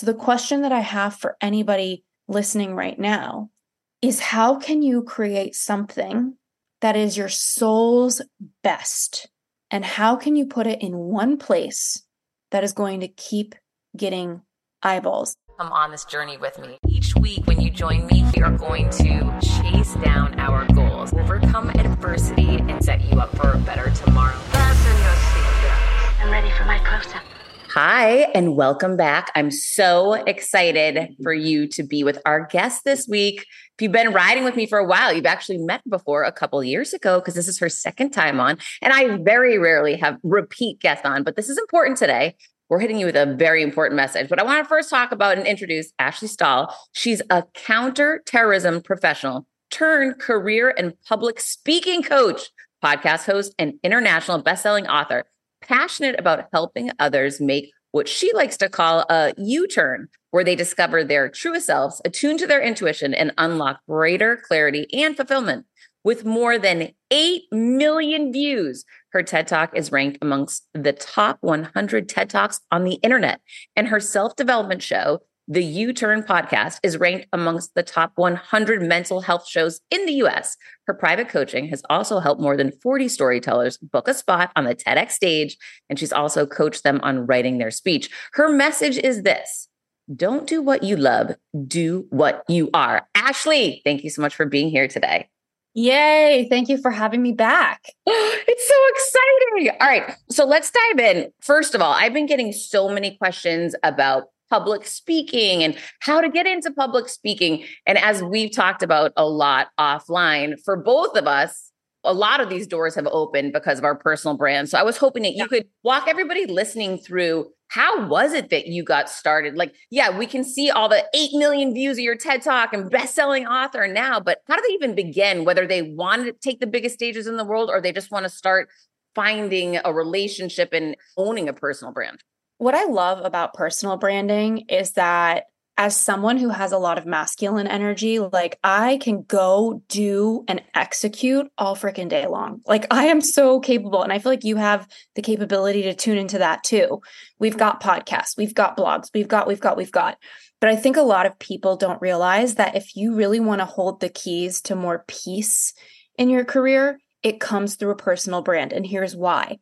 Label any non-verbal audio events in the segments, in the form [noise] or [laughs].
So, the question that I have for anybody listening right now is how can you create something that is your soul's best? And how can you put it in one place that is going to keep getting eyeballs? Come on this journey with me. Each week, when you join me, we are going to chase down our goals, overcome adversity, and set you up for a better tomorrow. Fasten your seatbelts. I'm ready for my close up. Hi, and welcome back. I'm so excited for you to be with our guest this week. If you've been riding with me for a while, you've actually met before a couple years ago because this is her second time on. And I very rarely have repeat guests on, but this is important today. We're hitting you with a very important message. But I want to first talk about and introduce Ashley Stahl. She's a counterterrorism professional turned career and public speaking coach, podcast host, and international bestselling author passionate about helping others make what she likes to call a U turn, where they discover their truest selves, attune to their intuition, and unlock greater clarity and fulfillment. With more than 8 million views, her TED Talk is ranked amongst the top 100 TED Talks on the internet. And her self development show, the You Turn podcast is ranked amongst the top 100 mental health shows in the US. Her private coaching has also helped more than 40 storytellers book a spot on the TEDx stage, and she's also coached them on writing their speech. Her message is this don't do what you love, do what you are. Ashley, thank you so much for being here today. Yay. Thank you for having me back. [gasps] It's so exciting. All right. So let's dive in. First of all, I've been getting so many questions about public speaking and how to get into public speaking. And as we've talked about a lot offline, for both of us, a lot of these doors have opened because of our personal brand. So I was hoping that you could walk everybody listening through how was it that you got started? Like, yeah, we can see all the 8 million views of your TED Talk and best-selling author now, but how do they even begin whether they want to take the biggest stages in the world or they just want to start finding a relationship and owning a personal brand? What I love about personal branding is that as someone who has a lot of masculine energy, like I can go do and execute all freaking day long. Like I am so capable. And I feel like you have the capability to tune into that too. We've got podcasts, we've got blogs, we've got, we've got, we've got. But I think a lot of people don't realize that if you really want to hold the keys to more peace in your career, it comes through a personal brand. And here's why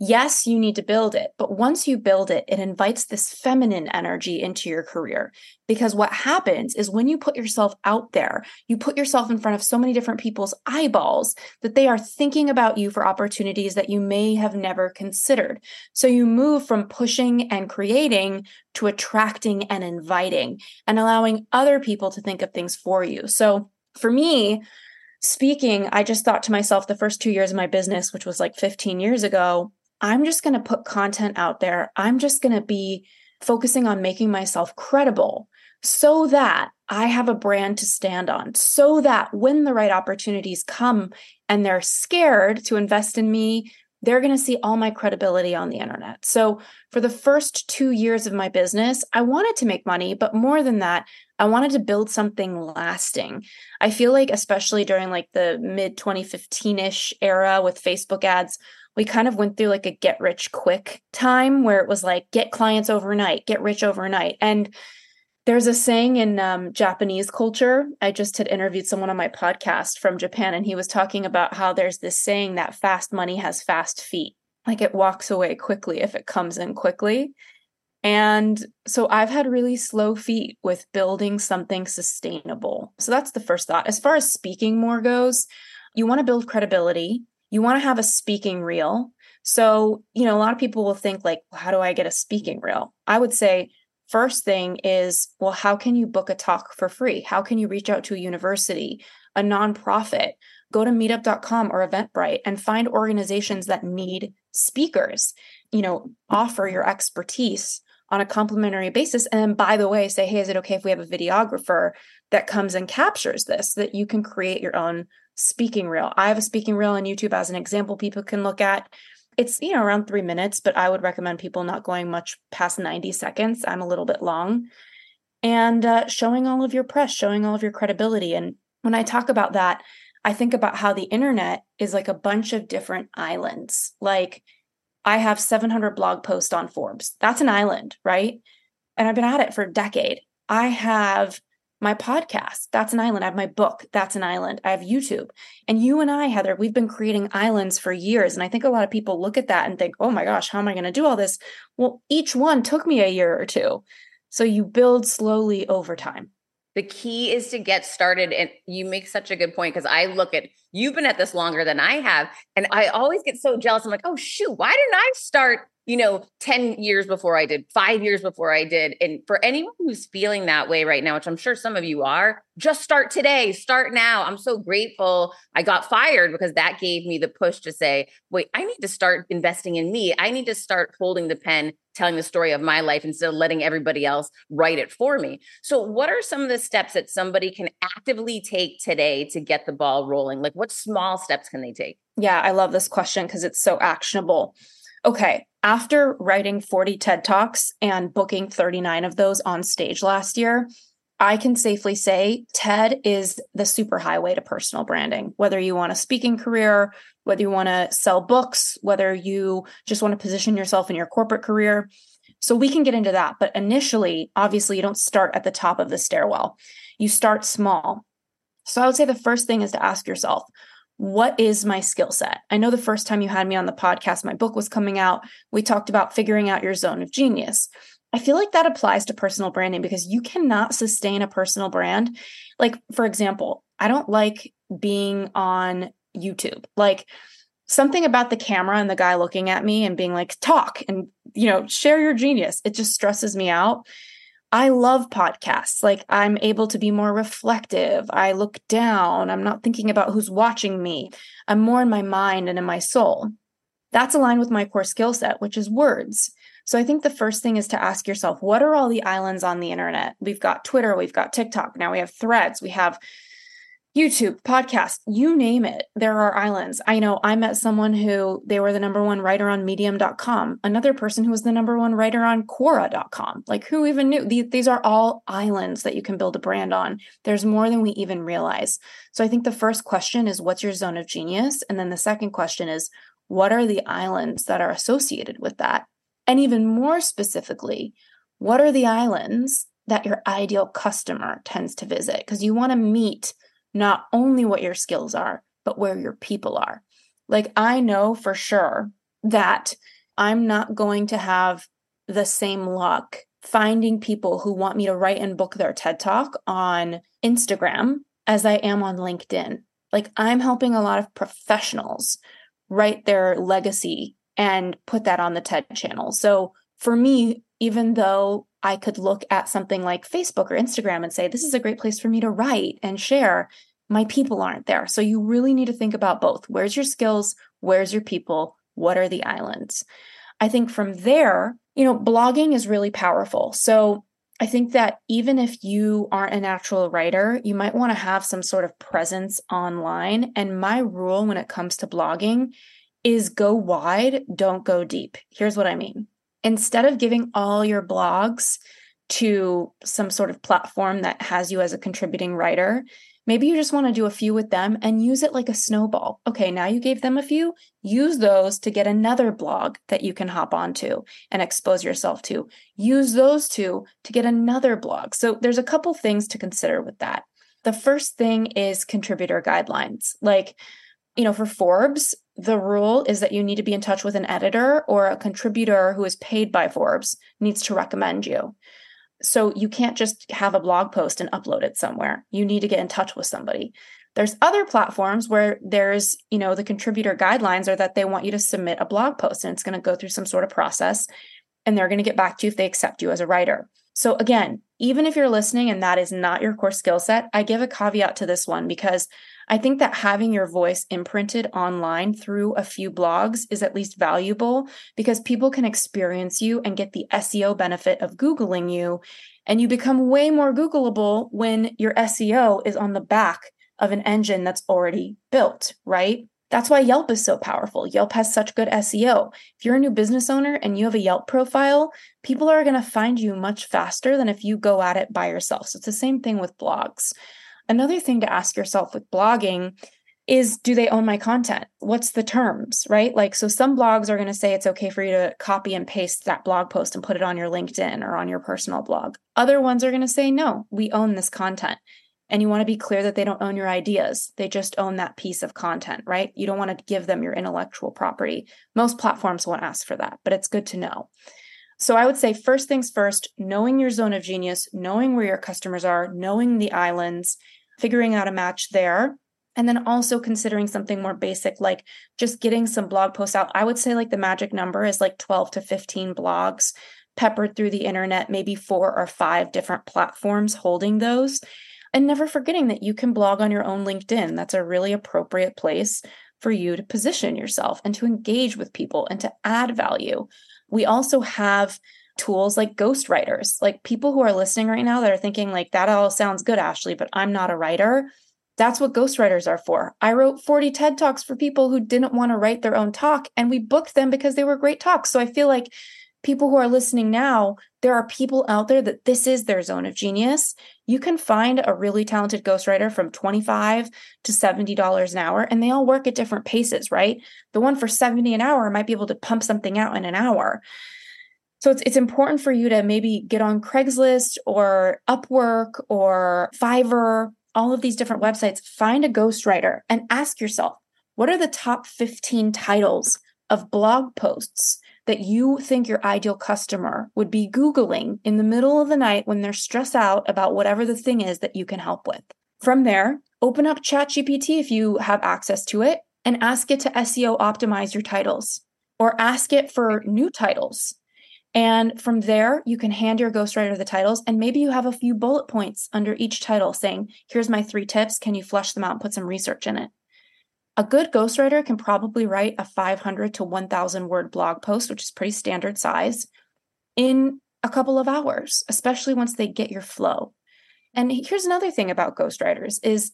yes, you need to build it, but once you build it, it invites this feminine energy into your career. Because what happens is when you put yourself out there, you put yourself in front of so many different people's eyeballs that they are thinking about you for opportunities that you may have never considered. So you move from pushing and creating to attracting and inviting and allowing other people to think of things for you. So for me, speaking, I just thought to myself the first two years of my business, which was like 15 years ago, I'm just going to put content out there. I'm just going to be focusing on making myself credible so that I have a brand to stand on, so that when the right opportunities come and they're scared to invest in me, they're going to see all my credibility on the internet. So, for the first two years of my business, I wanted to make money, but more than that, I wanted to build something lasting. I feel like, especially during like the mid 2015 ish era with Facebook ads, we kind of went through like a get rich quick time where it was like get clients overnight, get rich overnight. And there's a saying in um, Japanese culture. I just had interviewed someone on my podcast from Japan, and he was talking about how there's this saying that fast money has fast feet. Like it walks away quickly if it comes in quickly. And so I've had really slow feet with building something sustainable. So that's the first thought. As far as speaking more goes, you want to build credibility you want to have a speaking reel. So, you know, a lot of people will think, like, well, how do I get a speaking reel? I would say, first thing is, well, how can you book a talk for free? How can you reach out to a university, a nonprofit? Go to meetup.com or Eventbrite and find organizations that need speakers. You know, offer your expertise on a complimentary basis. And then, by the way, say, hey, is it okay if we have a videographer that comes and captures this, that you can create your own speaking reel. I have a speaking reel on YouTube as an example people can look at. It's, you know, around three minutes, but I would recommend people not going much past 90 seconds. I'm a little bit long. And uh, showing all of your press, showing all of your credibility. And when I talk about that, I think about how the internet is like a bunch of different islands. Like I have 700 blog posts on Forbes. That's an island, right? and I've been at it for a decade. I have my podcast, that's an island. I have my book, that's an island. I have YouTube. And you and I, Heather, we've been creating islands for years. And I think a lot of people look at that and think, oh my gosh, how am I going to do all this? Well, each one took me a year or two. So you build slowly over time. The key is to get started. And you make such a good point because I look at you've been at this longer than I have. And I always get so jealous. I'm like, oh, shoot, why didn't I start you know, 10 years before I did, five years before I did. And for anyone who's feeling that way right now, which I'm sure some of you are, just start today, start now. I'm so grateful I got fired because that gave me the push to say, wait, I need to start investing in me. I need to start holding the pen, telling the story of my life instead of letting everybody else write it for me. So, what are some of the steps that somebody can actively take today to get the ball rolling? Like, what small steps can they take? Yeah, I love this question because it's so actionable. Okay, after writing 40 TED Talks and booking 39 of those on stage last year, I can safely say TED is the superhighway to personal branding. Whether you want a speaking career, whether you want to sell books, whether you just want to position yourself in your corporate career. So we can get into that. But initially, obviously, you don't start at the top of the stairwell, you start small. So I would say the first thing is to ask yourself, what is my skill set? I know the first time you had me on the podcast, my book was coming out. We talked about figuring out your zone of genius. I feel like that applies to personal branding because you cannot sustain a personal brand. Like, for example, I don't like being on YouTube. Like, something about the camera and the guy looking at me and being like, talk and, you know, share your genius. It just stresses me out. I love podcasts. Like I'm able to be more reflective. I look down. I'm not thinking about who's watching me. I'm more in my mind and in my soul. That's aligned with my core skill set, which is words. So I think the first thing is to ask yourself, what are all the islands on the internet? We've got Twitter, we've got TikTok, now we have threads, we have YouTube, podcast, you name it. There are islands. I know I met someone who they were the number one writer on medium.com, another person who was the number one writer on Quora.com. Like, who even knew? These, are all islands that you can build a brand on. There's more than we even realize. So I think the first question is, what's your zone of genius? And then the second question is, what are the islands that are associated with that? And even more specifically, what are the islands that your ideal customer tends to visit? Because you want to meet not only what your skills are, but where your people are. Like, I know for sure that I'm not going to have the same luck finding people who want me to write and book their TED Talk on Instagram as I am on LinkedIn. Like, I'm helping a lot of professionals write their legacy and put that on the TED channel. So, for me, even though I could look at something like Facebook or Instagram and say, this is a great place for me to write and share. My people aren't there. So you really need to think about both. Where's your skills? Where's your people? What are the islands? I think from there, you know, blogging is really powerful. So I think that even if you aren't a natural writer, you might want to have some sort of presence online. And my rule when it comes to blogging is go wide, don't go deep. Here's what I mean instead of giving all your blogs to some sort of platform that has you as a contributing writer, maybe you just want to do a few with them and use it like a snowball. Okay, now you gave them a few, use those to get another blog that you can hop onto and expose yourself to. Use those two to get another blog. So there's a couple things to consider with that. The first thing is contributor guidelines. Like, you know, for Forbes, the rule is that you need to be in touch with an editor or a contributor who is paid by Forbes needs to recommend you. So you can't just have a blog post and upload it somewhere. You need to get in touch with somebody. There's other platforms where there's, you know, the contributor guidelines are that they want you to submit a blog post and it's going to go through some sort of process and they're going to get back to you if they accept you as a writer. So again, even if you're listening and that is not your core skill set, I give a caveat to this one because I think that having your voice imprinted online through a few blogs is at least valuable because people can experience you and get the SEO benefit of Googling you. And you become way more Googleable when your SEO is on the back of an engine that's already built, right? That's why Yelp is so powerful. Yelp has such good SEO. If you're a new business owner and you have a Yelp profile, people are going to find you much faster than if you go at it by yourself. So it's the same thing with blogs. Another thing to ask yourself with blogging is do they own my content? What's the terms, right? Like, so some blogs are going to say it's okay for you to copy and paste that blog post and put it on your LinkedIn or on your personal blog. Other ones are going to say, no, we own this content. And you want to be clear that they don't own your ideas. They just own that piece of content, right? You don't want to give them your intellectual property. Most platforms won't ask for that, but it's good to know. So I would say, first things first, knowing your zone of genius, knowing where your customers are, knowing the islands, figuring out a match there and then also considering something more basic, like just getting some blog posts out. I would say, like, the magic number is like 12 to 15 blogs peppered through the internet, maybe four or five different platforms holding those. And never forgetting that you can blog on your own LinkedIn. That's a really appropriate place for you to position yourself and to engage with people and to add value. We also have tools like ghostwriters, like people who are listening right now that are thinking, like, that all sounds good, Ashley, but I'm not a writer that's what ghostwriters are for. I wrote 40 TED Talks for people who didn't want to write their own talk, and we booked them because they were great talks. So I feel like people who are listening now, there are people out there that this is their zone of genius. You can find a really talented ghostwriter from 25 to $70 an hour, and they all work at different paces, right? The one for 70 an hour might be able to pump something out in an hour. So it's it's important for you to maybe get on Craigslist or Upwork or Fiverr all of these different websites, find a ghostwriter and ask yourself, what are the top 15 titles of blog posts that you think your ideal customer would be Googling in the middle of the night when they're stressed out about whatever the thing is that you can help with? From there, open up ChatGPT if you have access to it and ask it to SEO optimize your titles or ask it for new titles and from there, you can hand your ghostwriter the titles, and maybe you have a few bullet points under each title saying, Here's my three tips. Can you flesh them out and put some research in it? A good ghostwriter can probably write a 500 to 1,000 word blog post, which is pretty standard size, in a couple of hours, especially once they get your flow. And here's another thing about ghostwriters is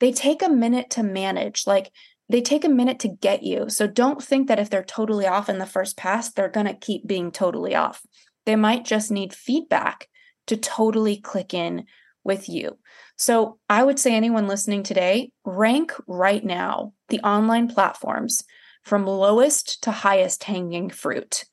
they take a minute to manage. Like they take a minute to get you. So don't think that if they're totally off in the first pass, they're going to keep being totally off. They might just need feedback to totally click in with you. So I would say, anyone listening today, rank right now the online platforms from lowest to highest hanging fruit,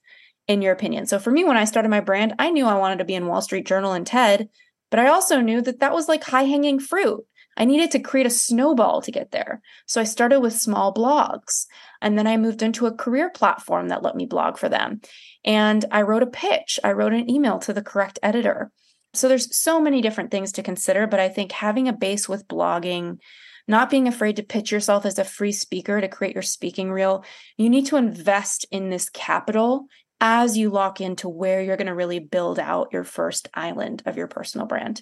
in your opinion. So for me, when I started my brand, I knew I wanted to be in Wall Street Journal and TED, but I also knew that that was like high hanging fruit. I needed to create a snowball to get there. So I started with small blogs. And then I moved into a career platform that let me blog for them. And I wrote a pitch, I wrote an email to the correct editor. So there's so many different things to consider, but I think having a base with blogging, not being afraid to pitch yourself as a free speaker to create your speaking reel, you need to invest in this capital as you lock into where you're going to really build out your first island of your personal brand.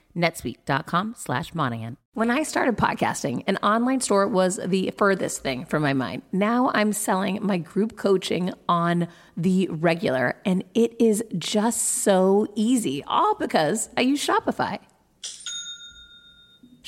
netsuite.com slash Monahan. When I started podcasting, an online store was the furthest thing from my mind. Now I'm selling my group coaching on the regular, and it is just so easy, all because I use Shopify.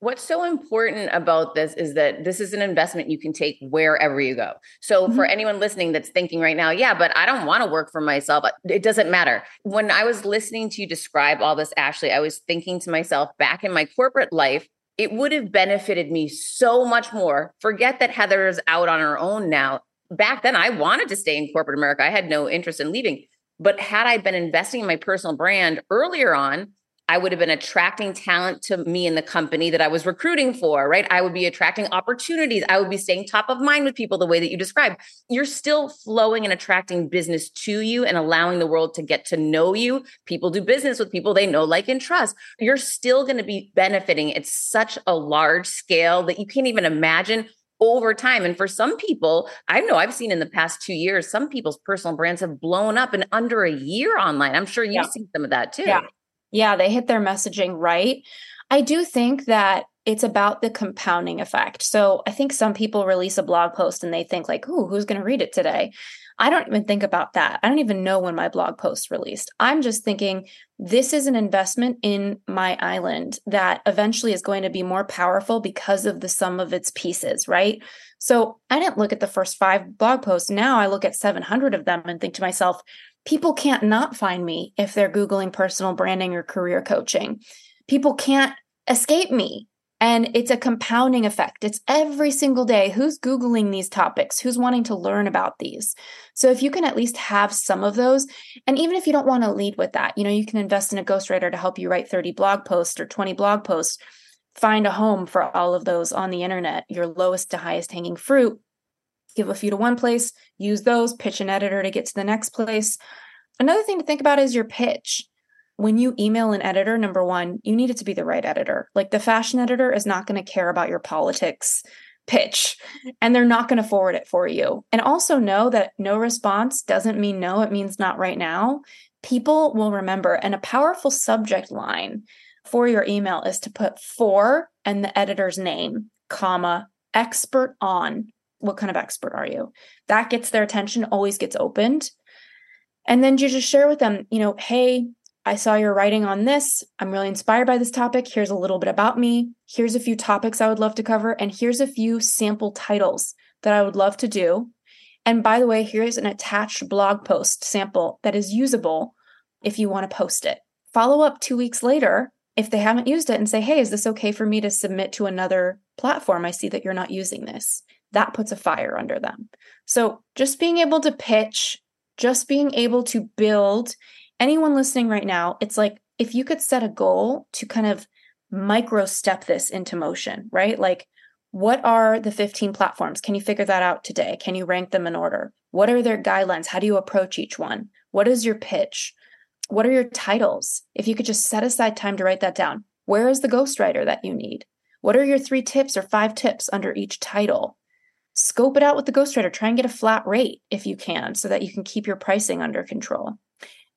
What's so important about this is that this is an investment you can take wherever you go. So, mm-hmm. for anyone listening that's thinking right now, yeah, but I don't want to work for myself, it doesn't matter. When I was listening to you describe all this, Ashley, I was thinking to myself back in my corporate life, it would have benefited me so much more. Forget that Heather is out on her own now. Back then, I wanted to stay in corporate America, I had no interest in leaving. But had I been investing in my personal brand earlier on, I would have been attracting talent to me in the company that I was recruiting for, right? I would be attracting opportunities. I would be staying top of mind with people the way that you described. You're still flowing and attracting business to you and allowing the world to get to know you. People do business with people they know, like, and trust. You're still going to be benefiting at such a large scale that you can't even imagine over time. And for some people, I know I've seen in the past two years, some people's personal brands have blown up in under a year online. I'm sure you've yeah. seen some of that too. Yeah. Yeah, they hit their messaging right. I do think that it's about the compounding effect. So I think some people release a blog post and they think like, "Ooh, who's going to read it today?" I don't even think about that. I don't even know when my blog post released. I'm just thinking this is an investment in my island that eventually is going to be more powerful because of the sum of its pieces, right? So I didn't look at the first 5 blog posts. Now I look at 700 of them and think to myself, people can't not find me if they're Googling personal branding or career coaching. People can't escape me. And it's a compounding effect. It's every single day who's Googling these topics, who's wanting to learn about these. So if you can at least have some of those, and even if you don't want to lead with that, you know, you can invest in a ghostwriter to help you write 30 blog posts or 20 blog posts, find a home for all of those on the internet, your lowest to highest hanging fruit, give a few to one place, use those, pitch an editor to get to the next place. Another thing to think about is your pitch. When you email an editor, number one, you need it to be the right editor. Like the fashion editor is not going to care about your politics pitch and they're not going to forward it for you. And also know that no response doesn't mean no, it means not right now. People will remember. And a powerful subject line for your email is to put for and the editor's name, comma, expert on what kind of expert are you? That gets their attention, always gets opened. And then you just share with them, you know, hey, I saw your writing on this. I'm really inspired by this topic. Here's a little bit about me. Here's a few topics I would love to cover. And here's a few sample titles that I would love to do. And by the way, here's an attached blog post sample that is usable if you want to post it. Follow up two weeks later if they haven't used it and say, hey, is this okay for me to submit to another platform? I see that you're not using this that puts a fire under them. So just being able to pitch just being able to build anyone listening right now, it's like if you could set a goal to kind of micro step this into motion, right? Like, what are the 15 platforms? Can you figure that out today? Can you rank them in order? What are their guidelines? How do you approach each one? What is your pitch? What are your titles? If you could just set aside time to write that down, where is the ghostwriter that you need? What are your three tips or five tips under each title? Scope it out with the ghostwriter. Try and get a flat rate if you can so that you can keep your pricing under control.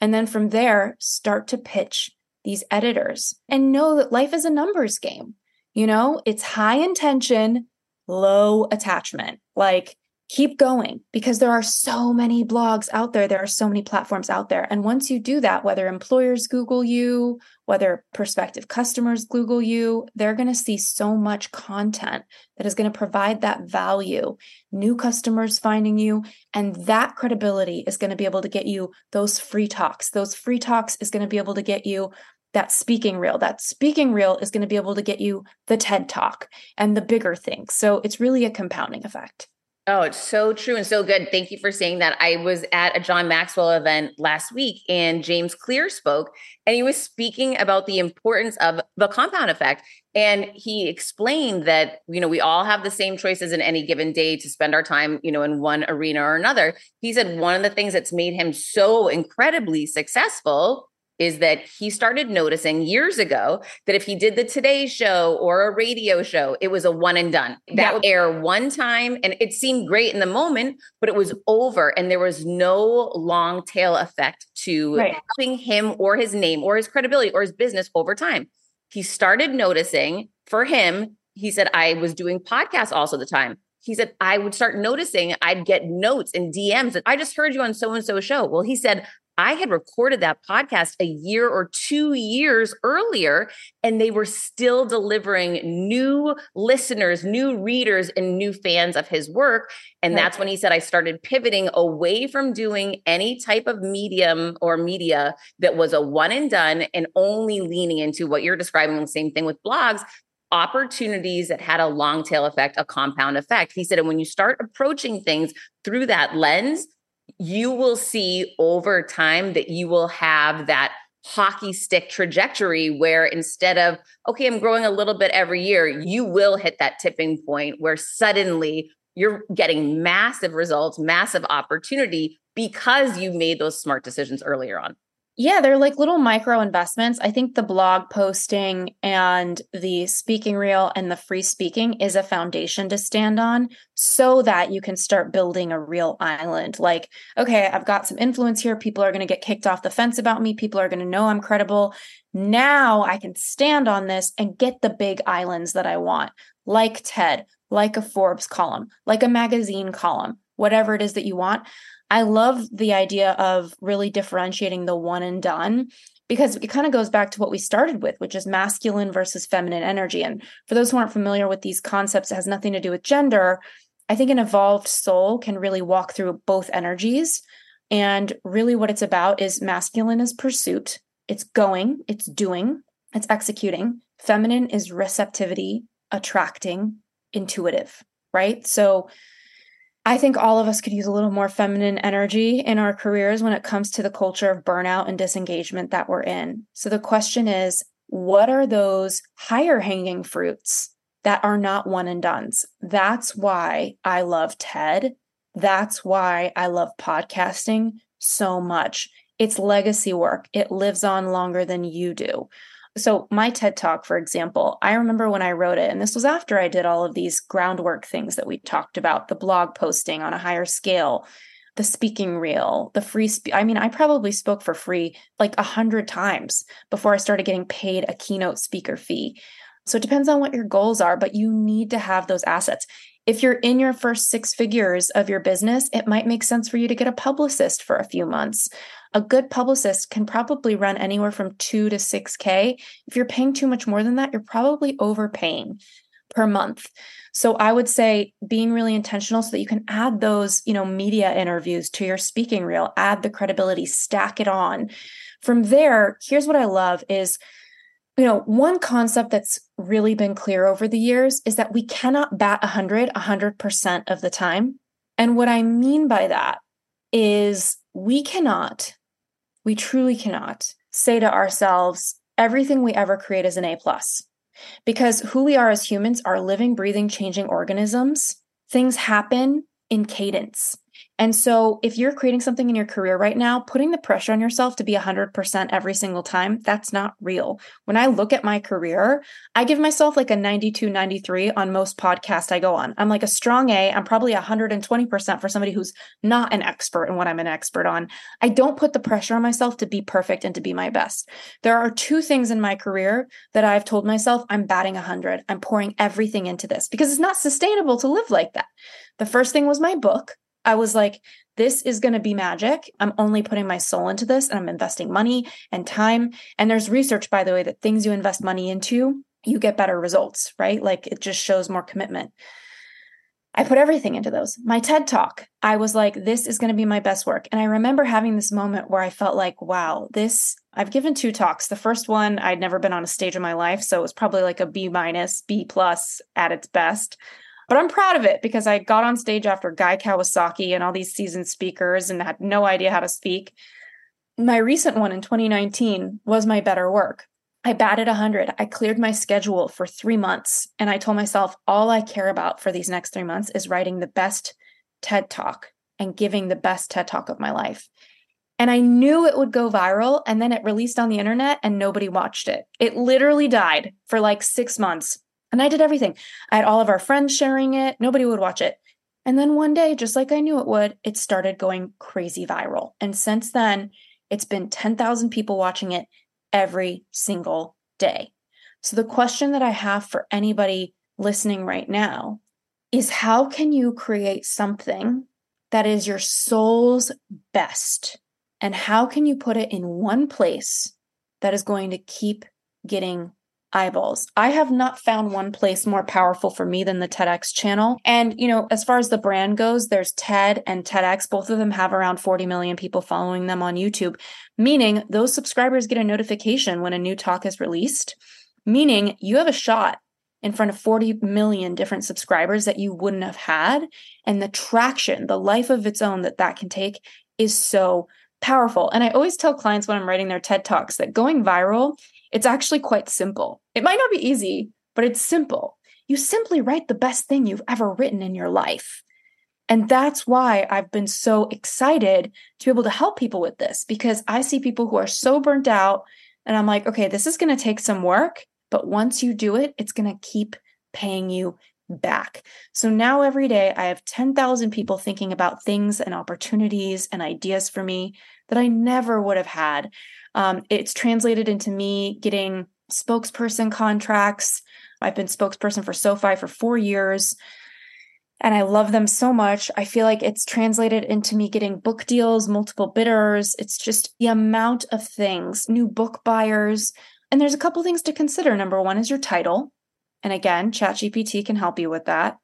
And then from there, start to pitch these editors and know that life is a numbers game. You know, it's high intention, low attachment. Like, keep going because there are so many blogs out there. There are so many platforms out there. And once you do that, whether employers Google you, whether prospective customers Google you, they're going to see so much content that is going to provide that value. New customers finding you, and that credibility is going to be able to get you those free talks. Those free talks is going to be able to get you that speaking reel. That speaking reel is going to be able to get you the TED talk and the bigger things. So it's really a compounding effect. Oh, it's so true and so good. Thank you for saying that. I was at a John Maxwell event last week and James Clear spoke and he was speaking about the importance of the compound effect. And he explained that, you know, we all have the same choices in any given day to spend our time, you know, in one arena or another. He said one of the things that's made him so incredibly successful is that he started noticing years ago that if he did the Today Show or a radio show, it was a one and done. That would air one time and it seemed great in the moment, but it was over and there was no long tail effect to right. helping him or his name or his credibility or his business over time. He started noticing for him, he said, I was doing podcasts also the time. He said, I would start noticing I'd get notes and DMs that I just heard you on so and so show. Well, he said, I had recorded that podcast a year or two years earlier, and they were still delivering new listeners, new readers, and new fans of his work. And that's when he said, I started pivoting away from doing any type of medium or media that was a one and done and only leaning into what you're describing, the same thing with blogs, opportunities that had a long tail effect, a compound effect. He said, and when you start approaching things through that lens, you will see over time that you will have that hockey stick trajectory where instead of, okay, I'm growing a little bit every year, you will hit that tipping point where suddenly you're getting massive results, massive opportunity because you made those smart decisions earlier on. Yeah, they're like little micro investments. I think the blog posting and the speaking reel and the free speaking is a foundation to stand on so that you can start building a real island. Like, okay, I've got some influence here. People are going to get kicked off the fence about me. People are going to know I'm credible. Now I can stand on this and get the big islands that I want, like TED, like a Forbes column, like a magazine column, whatever it is that you want. I love the idea of really differentiating the one and done because it kind of goes back to what we started with, which is masculine versus feminine energy. And for those who aren't familiar with these concepts, it has nothing to do with gender. I think an evolved soul can really walk through both energies. And really, what it's about is masculine is pursuit, it's going, it's doing, it's executing. Feminine is receptivity, attracting, intuitive, right? So, I think all of us could use a little more feminine energy in our careers when it comes to the culture of burnout and disengagement that we're in. So the question is what are those higher hanging fruits that are not one and dones? That's why I love TED. That's why I love podcasting so much. It's legacy work, it lives on longer than you do. So, my TED Talk, for example, I remember when I wrote it, and this was after I did all of these groundwork things that we talked about the blog posting on a higher scale, the speaking reel, the free. Spe- I mean, I probably spoke for free like a hundred times before I started getting paid a keynote speaker fee. So, it depends on what your goals are, but you need to have those assets. If you're in your first six figures of your business, it might make sense for you to get a publicist for a few months a good publicist can probably run anywhere from two to 6K. If you're paying too much more than that, you're probably overpaying per month. So I would say being really intentional so that you can add those, you know, media interviews to your speaking reel, add the credibility, stack it on. From there, here's what I love is you know, one concept that's really been clear over the years is that we cannot bat 100 100% of the time. And what I mean by that is we cannot, we truly cannot say to ourselves, everything we ever create is an A plus. Because who we are as humans are living, breathing, changing organisms. Things happen in cadence. And so, if you're creating something in your career right now, putting the pressure on yourself to be 100% every single time, that's not real. When I look at my career, I give myself like a 92, 93 on most podcasts I go on. I'm like a strong A. I'm probably 120% for somebody who's not an expert in what I'm an expert on. I don't put the pressure on myself to be perfect and to be my best. There are two things in my career that I've told myself I'm batting 100. I'm pouring everything into this because it's not sustainable to live like that. The first thing was my book. I was like, this is going to be magic. I'm only putting my soul into this and I'm investing money and time. And there's research, by the way, that things you invest money into, you get better results, right? Like it just shows more commitment. I put everything into those. My TED talk, I was like, this is going to be my best work. And I remember having this moment where I felt like, wow, this, I've given two talks. The first one, I'd never been on a stage in my life. So it was probably like a B minus, B plus at its best. But I'm proud of it because I got on stage after Guy Kawasaki and all these seasoned speakers and had no idea how to speak. My recent one in 2019 was my better work. I batted 100. I cleared my schedule for three months. And I told myself, all I care about for these next three months is writing the best TED talk and giving the best TED talk of my life. And I knew it would go viral. And then it released on the internet and nobody watched it. It literally died for like six months. And I did everything. I had all of our friends sharing it. Nobody would watch it. And then one day, just like I knew it would, it started going crazy viral. And since then, it's been 10,000 people watching it every single day. So the question that I have for anybody listening right now is how can you create something that is your soul's best? And how can you put it in one place that is going to keep getting eyeballs. I have not found one place more powerful for me than the TEDx channel. And, you know, as far as the brand goes, there's TED and TEDx. Both of them have around 40 million people following them on YouTube, meaning those subscribers get a notification when a new talk is released, meaning you have a shot in front of 40 million different subscribers that you wouldn't have had. And the traction, the life of its own that that can take is so powerful. And I always tell clients when I'm writing their TED Talks that going viral it's actually quite simple. It might not be easy, but it's simple. You simply write the best thing you've ever written in your life. And that's why I've been so excited to be able to help people with this because I see people who are so burnt out. And I'm like, okay, this is going to take some work, but once you do it, it's going to keep paying you back. So now every day I have 10,000 people thinking about things and opportunities and ideas for me that I never would have had. Um, it's translated into me getting spokesperson contracts. I've been spokesperson for SoFi for four years and I love them so much. I feel like it's translated into me getting book deals, multiple bidders. It's just the amount of things, new book buyers. And there's a couple things to consider. Number one is your title. And again, ChatGPT can help you with that.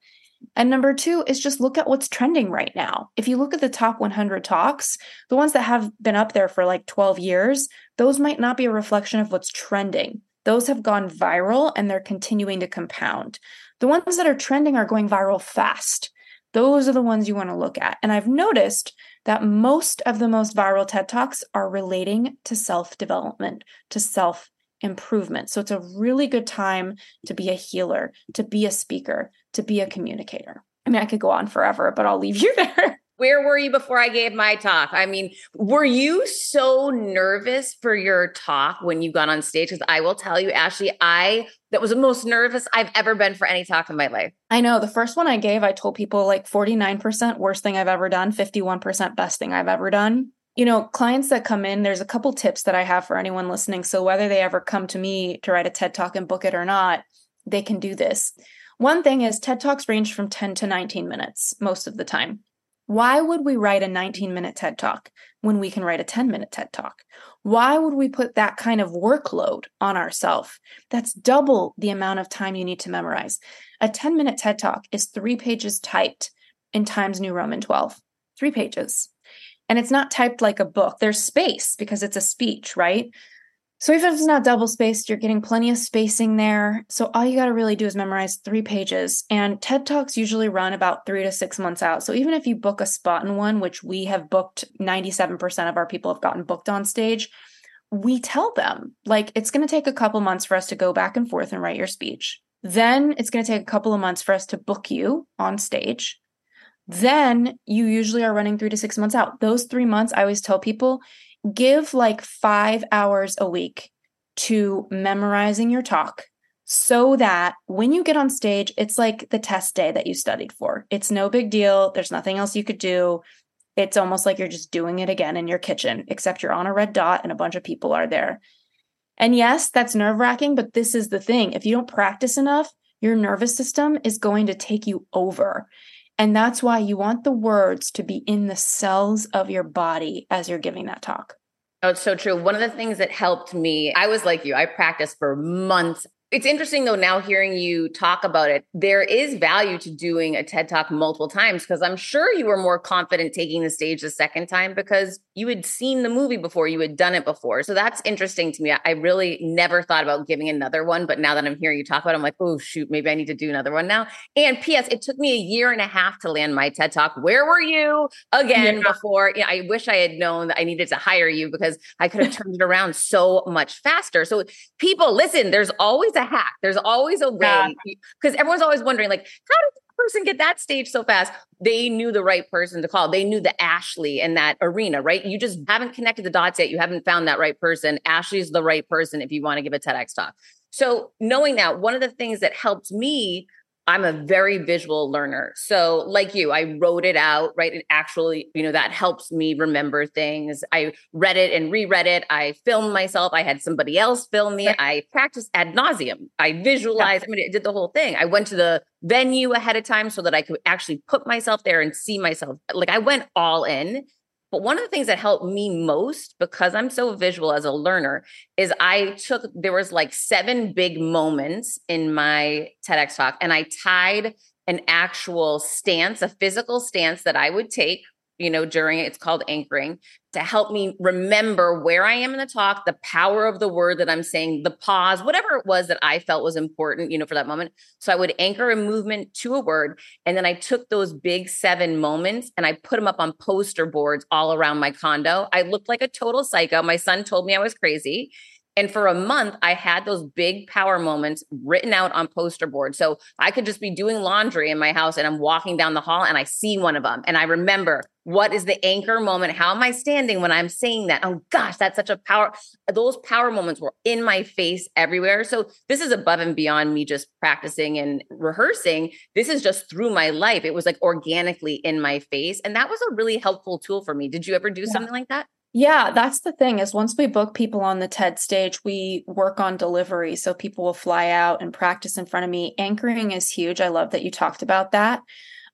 And number two is just look at what's trending right now. If you look at the top 100 talks, the ones that have been up there for like 12 years, those might not be a reflection of what's trending. Those have gone viral and they're continuing to compound. The ones that are trending are going viral fast. Those are the ones you want to look at. And I've noticed that most of the most viral TED Talks are relating to self development, to self improvement. So it's a really good time to be a healer, to be a speaker, to be a communicator. I mean, I could go on forever, but I'll leave you [laughs] there. Where were you before I gave my talk? I mean, were you so nervous for your talk when you got on stage? Because I will tell you, Ashley, I that was the most nervous I've ever been for any talk in my life. I know. The first one I gave, I told people like 49% worst thing I've ever done, 51% best thing I've ever done you know, clients that come in, there's a couple tips that I have for anyone listening. So whether they ever come to me to write a TED Talk and book it or not, they can do this. One thing is TED Talks range from 10 to 19 minutes most of the time. Why would we write a 19 minute TED Talk when we can write a 10 minute TED Talk? Why would we put that kind of workload on ourselves? That's double the amount of time you need to memorize. A 10 minute TED Talk is three pages typed in Times New Roman 12. Three pages and it's not typed like a book. There's space because it's a speech, right? So even if it's not double spaced, you're getting plenty of spacing there. So all you got to really do is memorize three pages. And TED Talks usually run about three to six months out. So even if you book a spot in one, which we have booked 97% of our people have gotten booked on stage, we tell them like it's going to take a couple months for us to go back and forth and write your speech. Then it's going to take a couple of months for us to book you on stage. Then you usually are running three to six months out. Those three months, I always tell people give like five hours a week to memorizing your talk so that when you get on stage, it's like the test day that you studied for. It's no big deal. There's nothing else you could do. It's almost like you're just doing it again in your kitchen, except you're on a red dot and a bunch of people are there. And yes, that's nerve wracking, but this is the thing. If you don't practice enough, your nervous system is going to take you over. And that's why you want the words to be in the cells of your body as you're giving that talk. Oh, it's so true. One of the things that helped me, I was like you, I practiced for months it's interesting though now hearing you talk about it. There is value to doing a TED Talk multiple times because I'm sure you were more confident taking the stage the second time because you had seen the movie before, you had done it before. So that's interesting to me. I really never thought about giving another one, but now that I'm hearing you talk about it, I'm like, oh shoot, maybe I need to do another one now. And PS, it took me a year and a half to land my TED Talk. Where were you again yeah. before? You know, I wish I had known that I needed to hire you because I could have [laughs] turned it around so much faster. So people, listen, there's always a hack. There's always a way because everyone's always wondering, like, how did the person get that stage so fast? They knew the right person to call. They knew the Ashley in that arena, right? You just haven't connected the dots yet. You haven't found that right person. Ashley's the right person if you want to give a TEDx talk. So knowing that, one of the things that helped me I'm a very visual learner. So, like you, I wrote it out, right? It actually, you know, that helps me remember things. I read it and reread it. I filmed myself. I had somebody else film me. I practiced ad nauseum. I visualized, I mean, it did the whole thing. I went to the venue ahead of time so that I could actually put myself there and see myself. Like I went all in. But one of the things that helped me most because I'm so visual as a learner is I took, there was like seven big moments in my TEDx talk, and I tied an actual stance, a physical stance that I would take you know, during it's called anchoring to help me remember where I am in the talk, the power of the word that I'm saying, the pause, whatever it was that I felt was important, you know, for that moment. So I would anchor a movement to a word. And then I took those big seven moments and I put them up on poster boards all around my condo. I looked like a total psycho. My son told me I was crazy. And for a month, I had those big power moments written out on poster board. So I could just be doing laundry in my house and I'm walking down the hall and I see one of them. And I remember what is the anchor moment? How am I standing when I'm saying that? Oh gosh, that's such a power. Those power moments were in my face everywhere. So this is above and beyond me just practicing and rehearsing. This is just through my life. It was like organically in my face. And that was a really helpful tool for me. Did you ever do yeah. something like that? Yeah, that's the thing is once we book people on the TED stage, we work on delivery. So people will fly out and practice in front of me. Anchoring is huge. I love that you talked about that.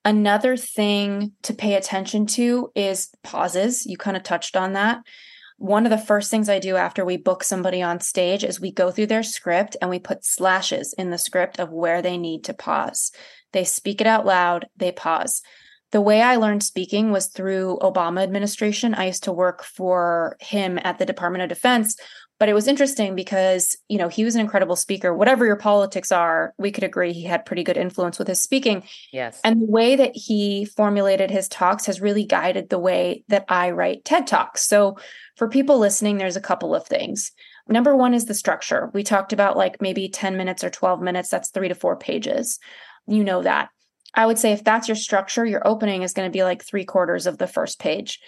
Another thing to pay attention to is pauses. You kind of touched on that. One of the first things I do after we book somebody on stage is we go through their script and we put slashes in the script of where they need to pause. They speak it out loud, they pause the way I learned speaking was through Obama administration. I used to work for him at the Department of Defense, but it was interesting because, you know, he was an incredible speaker. Whatever your politics are, we could agree he had pretty good influence with his speaking. Yes. And the way that he formulated his talks has really guided the way that I write TED Talks. So, for people listening, there's a couple of things. Number one is the structure. We talked about like maybe 10 minutes or 12 minutes, that's 3 to 4 pages. You know that. I would say if that's your structure, your opening is going to be like three quarters of the first page.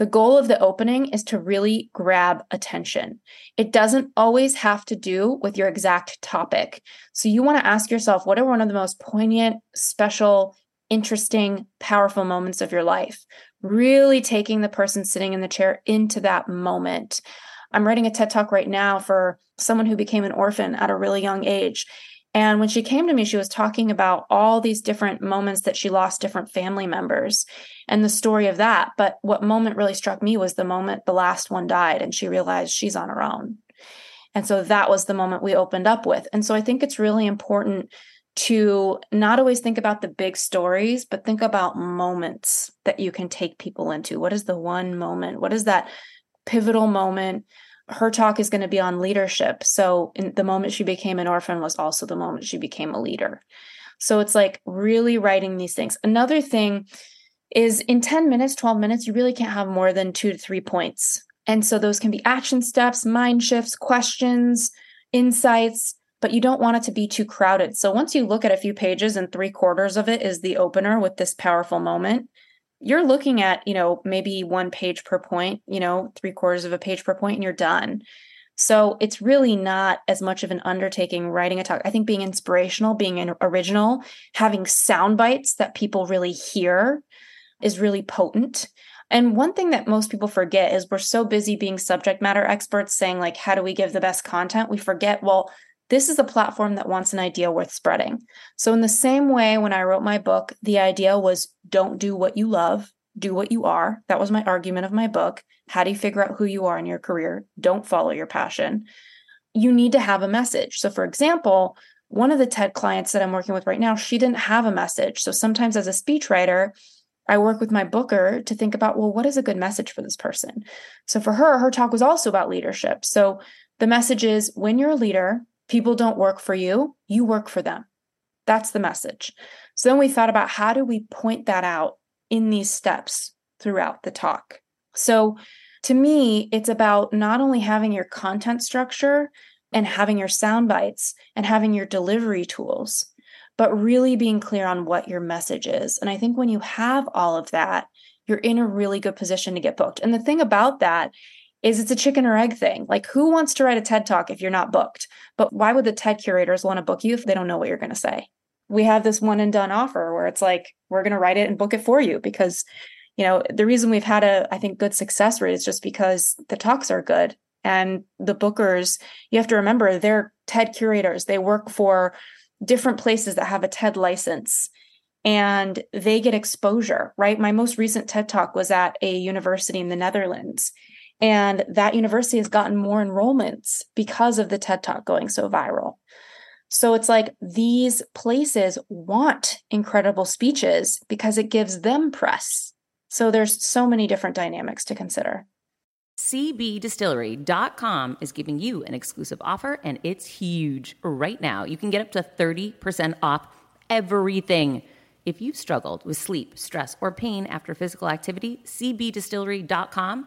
The goal of the opening is to really grab attention. It doesn't always have to do with your exact topic. So you want to ask yourself what are one of the most poignant, special, interesting, powerful moments of your life? Really taking the person sitting in the chair into that moment. I'm writing a TED talk right now for someone who became an orphan at a really young age. And when she came to me, she was talking about all these different moments that she lost different family members and the story of that. But what moment really struck me was the moment the last one died and she realized she's on her own. And so that was the moment we opened up with. And so I think it's really important to not always think about the big stories, but think about moments that you can take people into. What is the one moment? What is that pivotal moment? Her talk is going to be on leadership. So, in the moment she became an orphan was also the moment she became a leader. So, it's like really writing these things. Another thing is in 10 minutes, 12 minutes, you really can't have more than two to three points. And so, those can be action steps, mind shifts, questions, insights, but you don't want it to be too crowded. So, once you look at a few pages and three quarters of it is the opener with this powerful moment, you're looking at, you know, maybe one page per point, you know, three quarters of a page per point, and you're done. So it's really not as much of an undertaking writing a talk. I think being inspirational, being original, having sound bites that people really hear is really potent. And one thing that most people forget is we're so busy being subject matter experts saying, like, how do we give the best content? We forget, well, this is a platform that wants an idea worth spreading. So, in the same way, when I wrote my book, the idea was don't do what you love, do what you are. That was my argument of my book. How do you figure out who you are in your career? Don't follow your passion. You need to have a message. So, for example, one of the TED clients that I'm working with right now, she didn't have a message. So, sometimes as a speechwriter, I work with my booker to think about, well, what is a good message for this person? So, for her, her talk was also about leadership. So, the message is when you're a leader, People don't work for you, you work for them. That's the message. So then we thought about how do we point that out in these steps throughout the talk. So to me, it's about not only having your content structure and having your sound bites and having your delivery tools, but really being clear on what your message is. And I think when you have all of that, you're in a really good position to get booked. And the thing about that is it's a chicken or egg thing. Like, who wants to write a TED talk if you're not booked? But why would the TED curators want to book you if they don't know what you're going to say? We have this one and done offer where it's like, we're going to write it and book it for you because, you know, the reason we've had a, I think, good success rate is just because the talks are good. And the bookers, you have to remember, they're TED curators. They work for different places that have a TED license and they get exposure, right? My most recent TED talk was at a university in the Netherlands and that university has gotten more enrollments because of the TED Talk going so viral. So it's like these places want incredible speeches because it gives them press. So there's so many different dynamics to consider. CBDistillery.com is giving you an exclusive offer and it's huge. Right now, you can get up to 30% off everything. If you've struggled with sleep, stress, or pain after physical activity, CBDistillery.com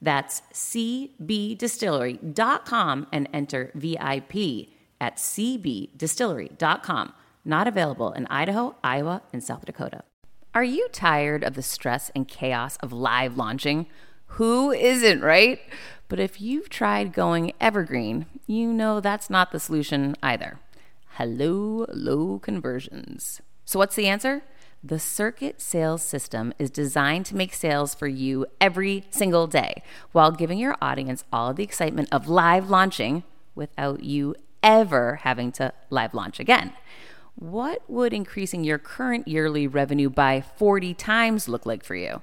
that's cbdistillery.com and enter VIP at cbdistillery.com. Not available in Idaho, Iowa, and South Dakota. Are you tired of the stress and chaos of live launching? Who isn't, right? But if you've tried going evergreen, you know that's not the solution either. Hello, low conversions. So, what's the answer? The Circuit Sales System is designed to make sales for you every single day while giving your audience all the excitement of live launching without you ever having to live launch again. What would increasing your current yearly revenue by 40 times look like for you?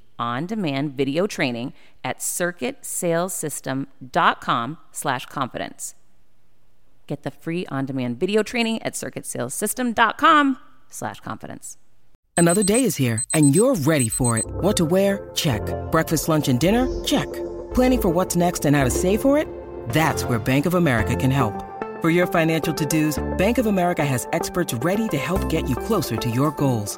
on-demand video training at circuitsalessystem.com slash confidence. Get the free on-demand video training at circuitsalessystem.com slash confidence. Another day is here, and you're ready for it. What to wear? Check. Breakfast, lunch, and dinner? Check. Planning for what's next and how to save for it? That's where Bank of America can help. For your financial to-dos, Bank of America has experts ready to help get you closer to your goals.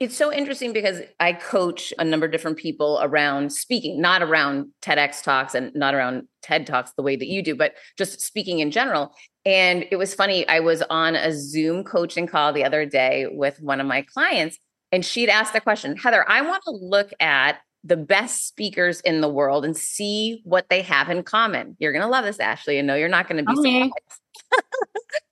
It's so interesting because I coach a number of different people around speaking, not around TEDx talks and not around TED talks the way that you do, but just speaking in general. And it was funny. I was on a Zoom coaching call the other day with one of my clients, and she'd asked a question Heather, I want to look at the best speakers in the world and see what they have in common. You're going to love this, Ashley. I know you're not going to be Okay. [laughs]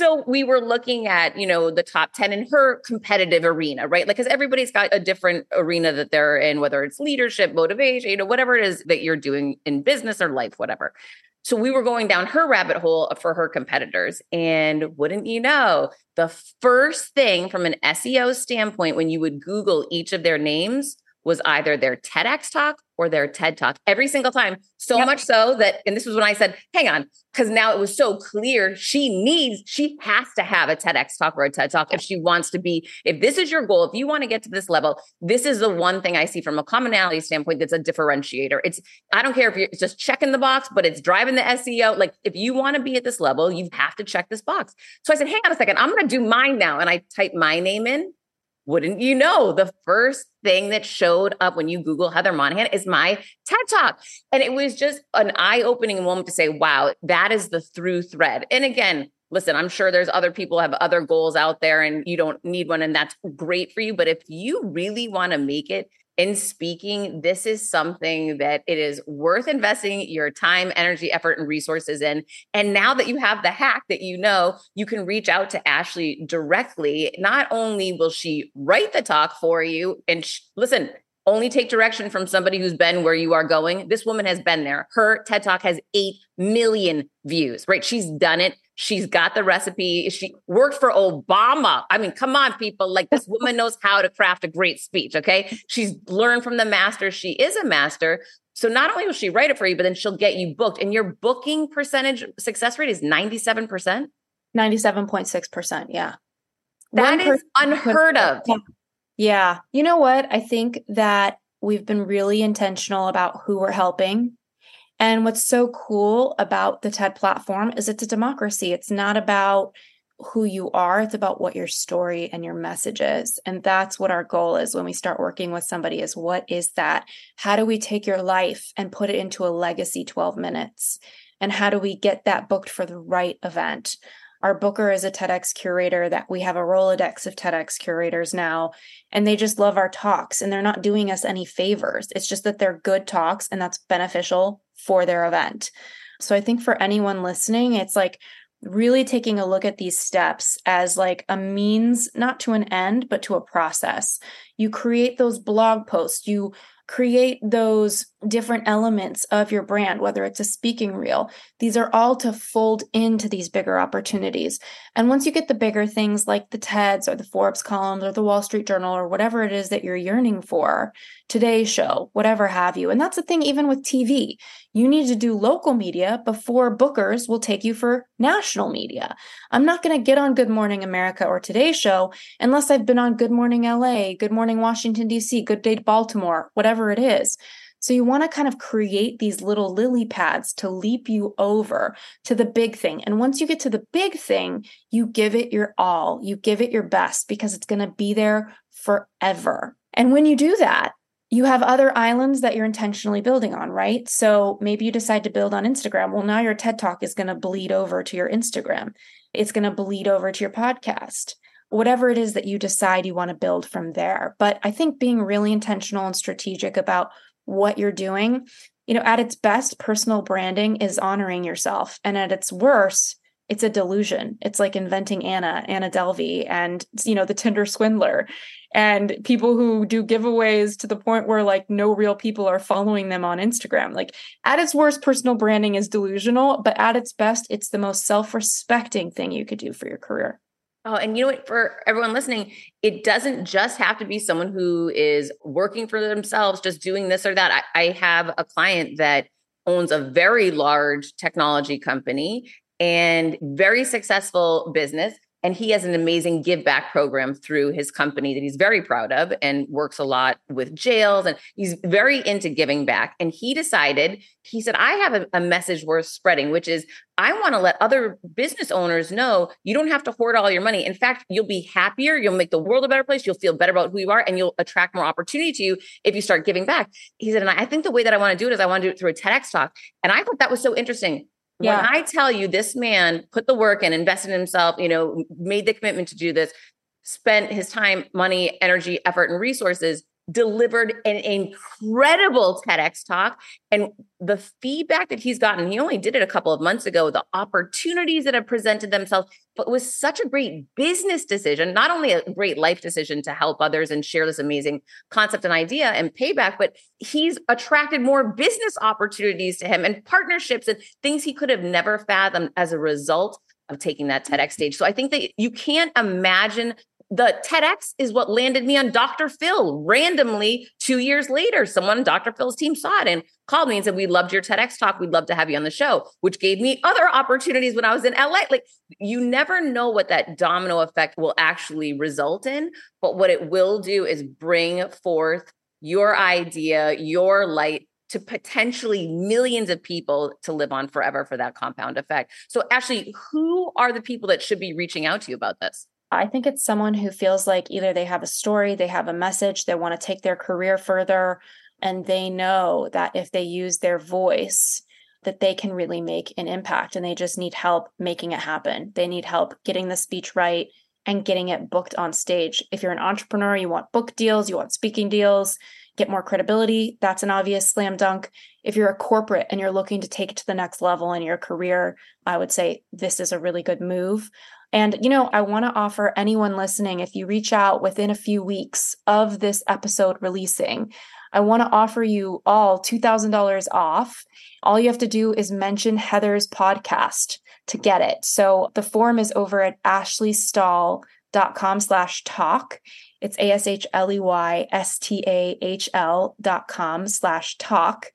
so we were looking at, you know, the top 10 in her competitive arena, right? Like, because everybody's got a different arena that they're in, whether it's leadership, motivation, you know, whatever it is that you're doing in business or life, whatever. So we were going down her rabbit hole for her competitors. And wouldn't you know, the first thing from an SEO standpoint, when you would Google each of their names, was either their TEDx talk or their TED talk every single time. So Yep. much so that, and this was when I said, hang on, because now it was so clear she needs, she has to have a TEDx talk or a TED talk if she wants to be, if this is your goal, if you want to get to this level, this is the one thing I see from a commonality standpoint that's a differentiator. It's, I don't care if you're just checking the box, but it's driving the SEO. Like if you want to be at this level, you have to check this box. So I said, hang on a second, I'm going to do mine now. And I type my name in wouldn't you know, the first thing that showed up when you Google Heather Monahan is my TED Talk. And it was just an eye opening moment to say, wow, that is the through thread. And again, listen, I'm sure there's other people have other goals out there and you don't need one, and that's great for you. But if you really want to make it in speaking, this is something that it is worth investing your time, energy, effort, and resources in. And now that you have the hack that you know, you can reach out to Ashley directly. Not only will she write the talk for you, and sh- listen, only take direction from somebody who's been where you are going. This woman has been there. Her TED Talk has 8 million views, right? She's done it. She's got the recipe. She worked for Obama. I mean, come on, people. Like this woman knows how to craft a great speech. Okay. She's learned from the master. She is a master. So not only will she write it for you, but then she'll get you booked. And your booking percentage success rate is 97%. 97.6%. Yeah. That One is unheard of. Yeah. You know what? I think that we've been really intentional about who we're helping. And what's so cool about the TED platform is it's a democracy. It's not about who you are, it's about what your story and your message is. And that's what our goal is when we start working with somebody is what is that? How do we take your life and put it into a legacy 12 minutes? And how do we get that booked for the right event? Our booker is a TEDx curator that we have a Rolodex of TEDx curators now, and they just love our talks and they're not doing us any favors. It's just that they're good talks and that's beneficial for their event. So I think for anyone listening, it's like really taking a look at these steps as like a means not to an end but to a process. You create those blog posts, you create those different elements of your brand, whether it's a speaking reel. These are all to fold into these bigger opportunities. And once you get the bigger things like the TEDs or the Forbes columns or the Wall Street Journal or whatever it is that you're yearning for, Today's Show, whatever have you. And that's the thing, even with TV, you need to do local media before bookers will take you for national media. I'm not going to get on Good Morning America or Today's Show unless I've been on Good Morning LA, Good Morning Washington, D.C., Good Day Baltimore, whatever it is. So you want to kind of create these little lily pads to leap you over to the big thing. And once you get to the big thing, you give it your all, you give it your best because it's going to be there forever. And when you do that, you have other islands that you're intentionally building on, right? So maybe you decide to build on Instagram. Well, now your TED Talk is going to bleed over to your Instagram. It's going to bleed over to your podcast whatever it is that you decide you want to build from there. But I think being really intentional and strategic about what you're doing, you know, at its best, personal branding is honoring yourself. And at its worst, it's a delusion. It's like inventing Anna, Anna Delvey, and, you know, the Tinder swindler and people who do giveaways to the point where like no real people are following them on Instagram. Like at its worst, personal branding is delusional, but at its best, it's the most self respecting thing you could do for your career. Oh, and you know what? For everyone listening, it doesn't just have to be someone who is working for themselves, just doing this or that. I, I have a client that owns a very large technology company and very successful business, And he has an amazing give back program through his company that he's very proud of and works a lot with jails. And he's very into giving back. And he decided, he said, I have a, a message worth spreading, which is I want to let other business owners know you don't have to hoard all your money. In fact, you'll be happier. You'll make the world a better place. You'll feel better about who you are and you'll attract more opportunity to you if you start giving back. He said, and I think the way that I want to do it is I want to do it through a TEDx talk. And I thought that was so interesting. Yeah. When I tell you this man put the work and invested in himself, you know, made the commitment to do this, spent his time, money, energy, effort, and resources delivered an incredible TEDx talk. And the feedback that he's gotten, he only did it a couple of months ago, the opportunities that have presented themselves, but was such a great business decision, not only a great life decision to help others and share this amazing concept and idea and payback, but he's attracted more business opportunities to him and partnerships and things he could have never fathomed as a result of taking that TEDx stage. So I think that you can't imagine the TEDx is what landed me on Dr. Phil randomly two years later. Someone on Dr. Phil's team saw it and called me and said, We loved your TEDx talk. We'd love to have you on the show, which gave me other opportunities when I was in LA. Like, you never know what that domino effect will actually result in, but what it will do is bring forth your idea, your light to potentially millions of people to live on forever for that compound effect. So, Ashley, who are the people that should be reaching out to you about this? I think it's someone who feels like either they have a story, they have a message, they want to take their career further, and they know that if they use their voice, that they can really make an impact and they just need help making it happen. They need help getting the speech right and getting it booked on stage. If you're an entrepreneur, you want book deals, you want speaking deals, get more credibility, that's an obvious slam dunk. If you're a corporate and you're looking to take it to the next level in your career, I would say this is a really good move. And, you know, I want to offer anyone listening, if you reach out within a few weeks of this episode releasing, I want to offer you all $2,000 off. All you have to do is mention Heather's podcast to get it. So the form is over at ashleystahl.com slash talk. It's A-S-H-L-E-Y-S-T-A-H-L dot com slash talk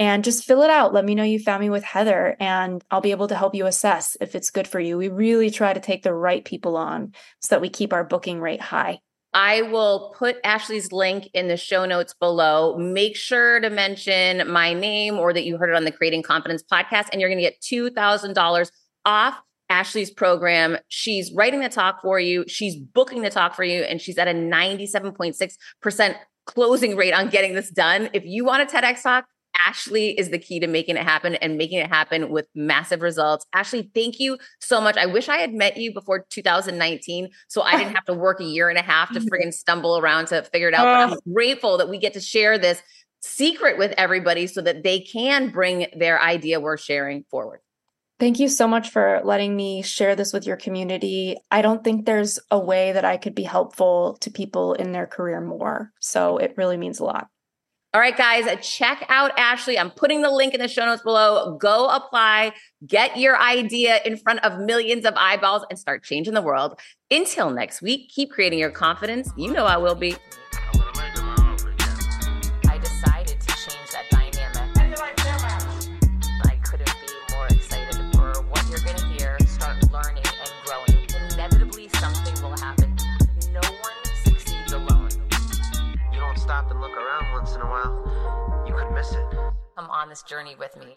and just fill it out. Let me know you found me with Heather, and I'll be able to help you assess if it's good for you. We really try to take the right people on so that we keep our booking rate high. I will put Ashley's link in the show notes below. Make sure to mention my name or that you heard it on the Creating Confidence podcast, and you're going to get $2,000 off Ashley's program. She's writing the talk for you, she's booking the talk for you, and she's at a 97.6% closing rate on getting this done. If you want a TEDx talk, Ashley is the key to making it happen and making it happen with massive results. Ashley, thank you so much. I wish I had met you before 2019 so I didn't have to work a year and a half to [laughs] friggin' stumble around to figure it out. But oh. I'm grateful that we get to share this secret with everybody so that they can bring their idea we're sharing forward. Thank you so much for letting me share this with your community. I don't think there's a way that I could be helpful to people in their career more. So it really means a lot. All right, guys, check out Ashley. I'm putting the link in the show notes below. Go apply, get your idea in front of millions of eyeballs, and start changing the world. Until next week, keep creating your confidence. You know I will be. Come on this journey with me.